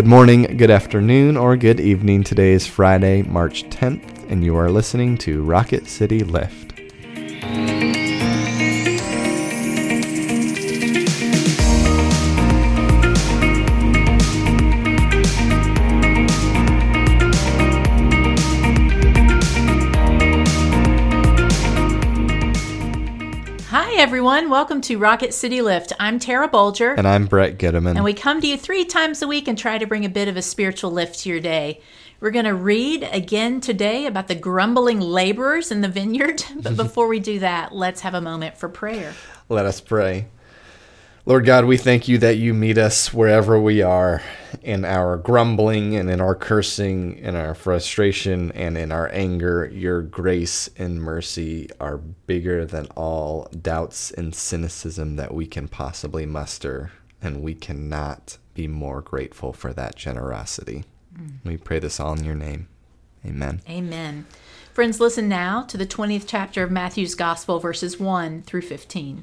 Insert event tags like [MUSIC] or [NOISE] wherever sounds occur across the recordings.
Good morning, good afternoon, or good evening. Today is Friday, March 10th, and you are listening to Rocket City Lift. Everyone. Welcome to Rocket City Lift. I'm Tara Bolger, And I'm Brett Gitteman. and we come to you three times a week and try to bring a bit of a spiritual lift to your day. We're going to read again today about the grumbling laborers in the vineyard. [LAUGHS] But before we do that, let's have a moment for prayer. Let us pray. Lord God, we thank you that you meet us wherever we are in our grumbling and in our cursing, in our frustration and in our anger. Your grace and mercy are bigger than all doubts and cynicism that we can possibly muster, and we cannot be more grateful for that generosity. Mm. We pray this all in your name. Amen. Amen. Friends, listen now to the 20th chapter of Matthew's Gospel, verses 1 through 15.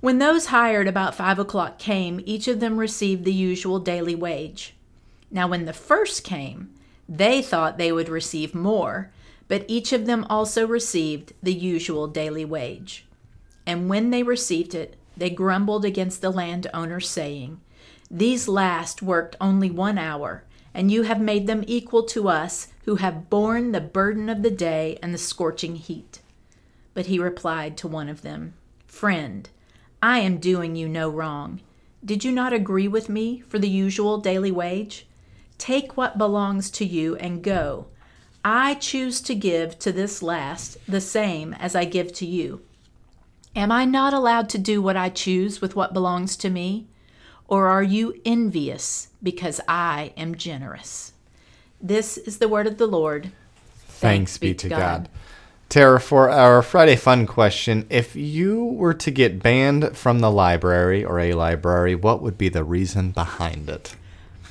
When those hired about five o'clock came, each of them received the usual daily wage. Now, when the first came, they thought they would receive more, but each of them also received the usual daily wage. And when they received it, they grumbled against the landowner, saying, These last worked only one hour, and you have made them equal to us who have borne the burden of the day and the scorching heat. But he replied to one of them, Friend, I am doing you no wrong. Did you not agree with me for the usual daily wage? Take what belongs to you and go. I choose to give to this last the same as I give to you. Am I not allowed to do what I choose with what belongs to me? Or are you envious because I am generous? This is the word of the Lord. Thanks be to God. Tara, for our Friday Fun question, if you were to get banned from the library or a library, what would be the reason behind it?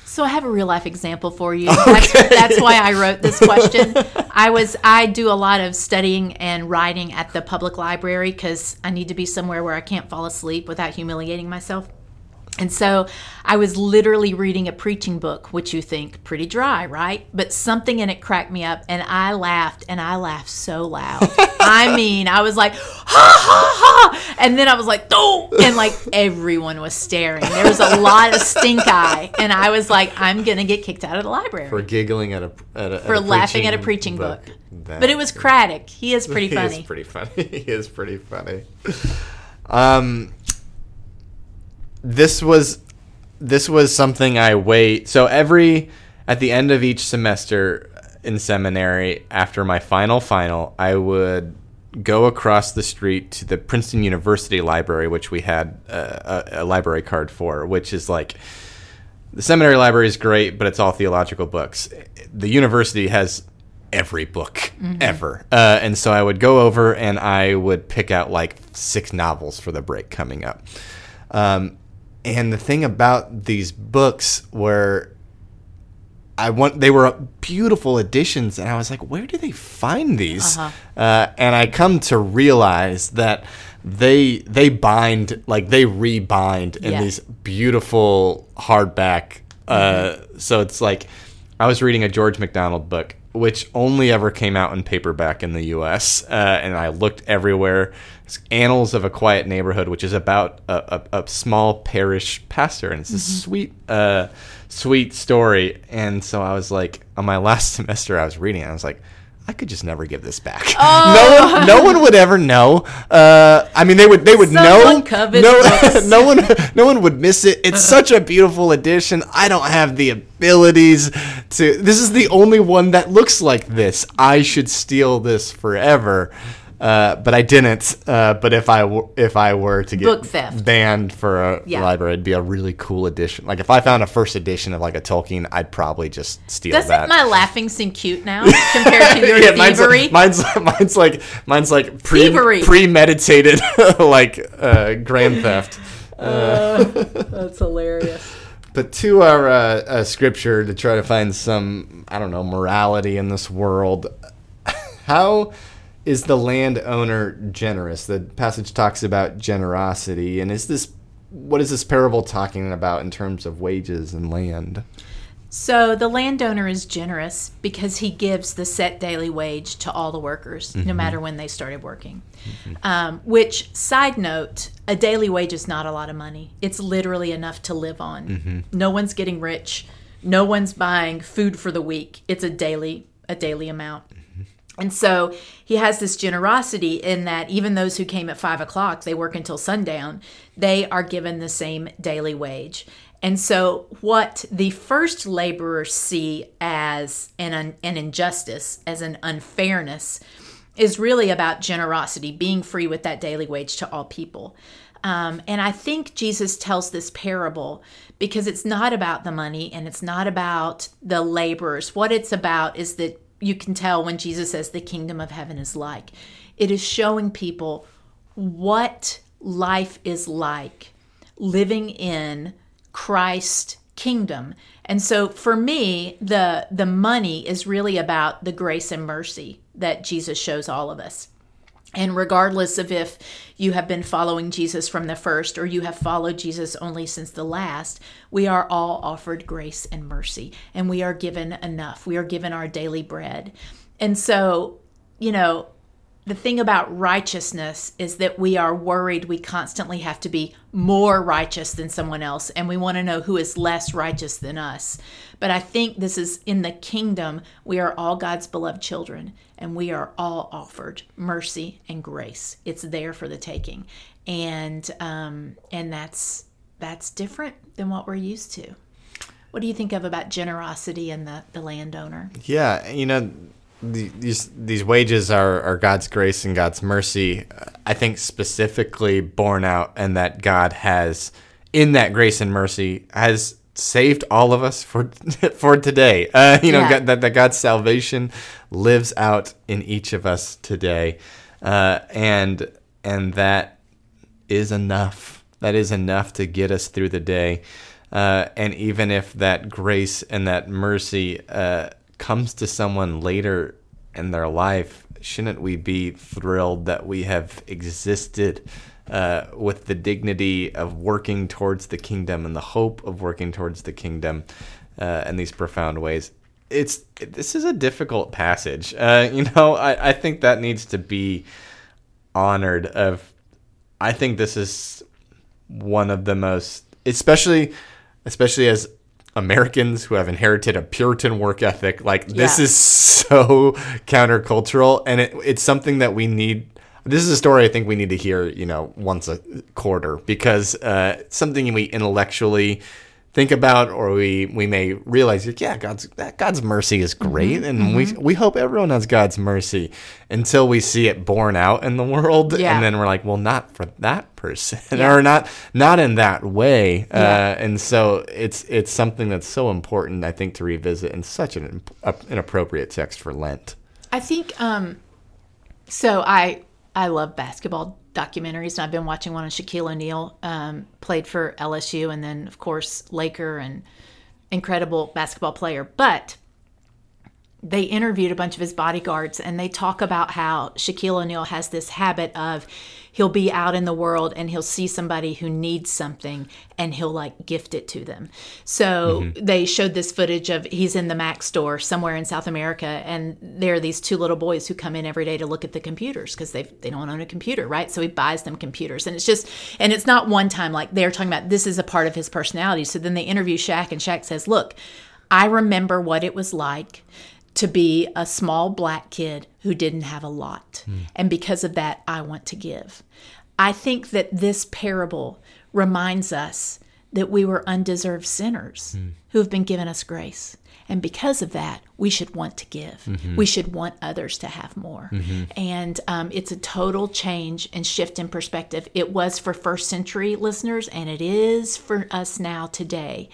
So I have a real life example for you. [LAUGHS] That's, that's why I wrote this question. I was I do a lot of studying and writing at the public library because I need to be somewhere where I can't fall asleep without humiliating myself. And so I was literally reading a preaching book, which you think pretty dry, right? But something in it cracked me up and I laughed and I laughed so loud. [LAUGHS] I mean, I was like, ha ha ha. And then I was like, oh, and like everyone was staring. There was a lot of stink eye. And I was like, I'm going to get kicked out of the library For giggling at a, at a for at a laughing at a preaching book. That- But it was Craddock. He is pretty funny. [LAUGHS] He is pretty funny. [LAUGHS] he is pretty funny. Um, this was this was something I wait. So every at the end of each semester in seminary, after my final final, I would go across the street to the Princeton University Library, which we had uh, a, a library card for, which is like the seminary library is great, but it's all theological books. The university has every book ever. Uh, and so I would go over and I would pick out like six novels for the break coming up. Um, and the thing about these books were I want they were beautiful editions and I was like where do they find these? Uh and I come to realize that they they bind like they rebind in Yeah. these beautiful hardback uh so it's like I was reading a George MacDonald book which only ever came out in paperback in the US uh, and I looked everywhere Annals of a Quiet Neighborhood which is about a, a, a small parish pastor and it's a sweet uh sweet story and so I was like on my last [LAUGHS] semester I was reading it I was like I could just never give this back. [LAUGHS] No one, no one would ever know. Uh, I mean, they would, they would Someone know. No, [LAUGHS] no one, no one would miss it. It's such a beautiful edition. I don't have the abilities to. This is the only one that looks like this. I should steal this forever. Uh, but I didn't. Uh, but if I w- if I were to get banned for a Yeah. library, it'd be a really cool edition. Like if I found a first edition of like a Tolkien, I'd probably just steal that. Doesn't that. my laughing seem cute now compared to [LAUGHS] your Yeah, mine's thievery? like, mine's mine's like mine's like pre Thievery. premeditated [LAUGHS] like uh, grand theft. [LAUGHS] That's hilarious. But to our uh, uh, scripture to try to find some I don't know morality in this world, how is the landowner generous? The passage talks about generosity, and is this what is this parable talking about in terms of wages and land? So the landowner is generous because he gives the set daily wage to all the workers, no matter when they started working. Um, which, side note, a daily wage is not a lot of money. It's literally enough to live on. No one's getting rich. No one's buying food for the week. It's a daily a daily amount. And so he has this generosity in that even those who came at five o'clock, they work until sundown, they are given the same daily wage. And so, what the first laborers see as an, an injustice, as an unfairness, is really about generosity, being free with that daily wage to all people. Um, and I think Jesus tells this parable because it's not about the money and it's not about the laborers. What it's about is that you can tell when Jesus says the kingdom of heaven is like. It is showing people what life is like living in Christ's kingdom. And so for me, the the money is really about the grace and mercy that Jesus shows all of us. And regardless of if you have been following Jesus from the first or you have followed Jesus only since the last, we are all offered grace and mercy and we are given enough. We are given our daily bread. And so, you know, the thing about righteousness is that we are worried we constantly have to be more righteous than someone else and we want to know who is less righteous than us. But I think this is in the kingdom, we are all God's beloved children and we are all offered mercy and grace. It's there for the taking. And um and that's that's different than what we're used to. What do you think of about generosity and the, the landowner? Yeah, you know, the, these these wages are, are God's grace and God's mercy. I think specifically borne out, and that God has, in that grace and mercy, has saved all of us for [LAUGHS] for today. Uh, you know, Yeah. God, that that God's salvation lives out in each of us today, uh, and and that is enough. That is enough to get us through the day. Uh, and even if that grace and that mercy uh, comes to someone later in their life, shouldn't we be thrilled that we have existed uh, with the dignity of working towards the kingdom and the hope of working towards the kingdom uh, in these profound ways? It's this is a difficult passage. Uh, you know, I, I think that needs to be honored. Of I think this is one of the most, especially, especially as Americans who have inherited a Puritan work ethic. Like this Yeah. is so countercultural, and it, it's something that we need. This is a story I think we need to hear, you know, once a quarter because uh, something we intellectually think about, or we we may realize, like, yeah, God's that God's mercy is great, and we we hope everyone has God's mercy until we see it borne out in the world, Yeah. and then we're like, well, not for that person, [LAUGHS] Yeah. or not not in that way, Yeah. uh, and so it's it's something that's so important, I think, to revisit in such an an appropriate text for Lent. I think um so I I love basketball documentaries and I've been watching one on Shaquille O'Neal um played for LSU and then of course Laker and incredible basketball player. But they interviewed a bunch of his bodyguards and they talk about how Shaquille O'Neal has this habit of he'll be out in the world and he'll see somebody who needs something and he'll like gift it to them. So mm-hmm. they showed this footage of he's in the Mac store somewhere in South America and there are these two little boys who come in every day to look at the computers because they they don't own a computer, right? So he buys them computers and it's just and it's not one time like they're talking about this is a part of his personality. So then they interview Shaq and Shaq says, "Look, I remember what it was like to be a small black kid who didn't have a lot. And because of that, I want to give. I think that this parable reminds us that we were undeserved sinners who have been given us grace. And because of that, we should want to give. We should want others to have more. And um, it's a total change and shift in perspective. It was for first century listeners, and it is for us now today.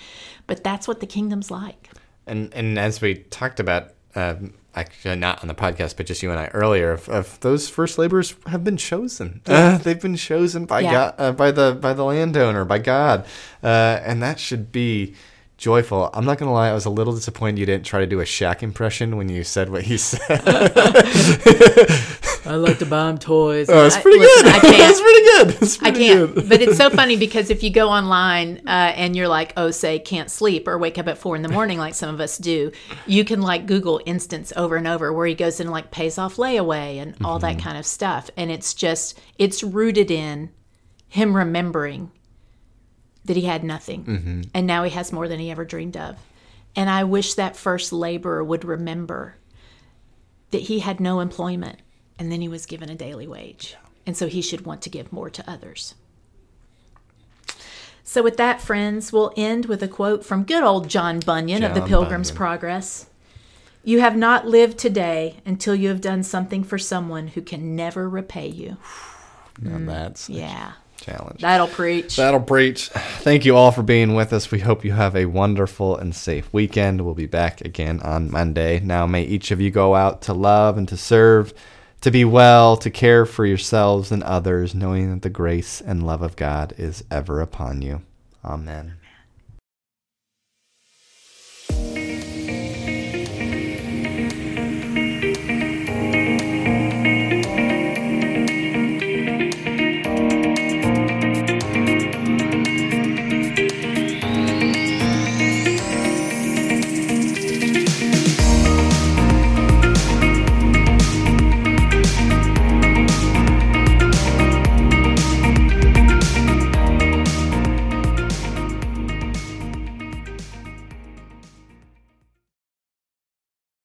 But that's what the kingdom's like. And and as we talked about, um, actually not on the podcast, but just you and I earlier, of, of those first laborers have been chosen. [LAUGHS] Uh, [LAUGHS] they've been chosen by Yeah. God, uh, by the by the landowner, by God, uh, and that should be joyful. I'm not gonna lie, I was a little disappointed you didn't try to do a Shaq impression when you said what he said. [LAUGHS] I like to buy them toys. Oh, it's pretty listen, good. I can't. it's pretty good. It's I can't. good. But it's so [LAUGHS] funny because if you go online uh, and you're like, oh, say, can't sleep or wake up at four in the morning, like some of us do, you can like Google instance over and over where he goes and like pays off layaway and all that kind of stuff. And it's just, it's rooted in him remembering that he had nothing. And now he has more than he ever dreamed of. And I wish that first laborer would remember that he had no employment and then he was given a daily wage. And so he should want to give more to others. So, with that, friends, we'll end with a quote from good old John Bunyan of the Pilgrim's Bunyan. Progress. You have not lived today until you have done something for someone who can never repay you. And mm, that's Yeah, challenge. that'll preach. That'll preach. Thank you all for being with us. We hope you have a wonderful and safe weekend. We'll be back again on Monday. Now, may each of you go out to love and to serve, to be well, to care for yourselves and others, knowing that the grace and love of God is ever upon you. Amen.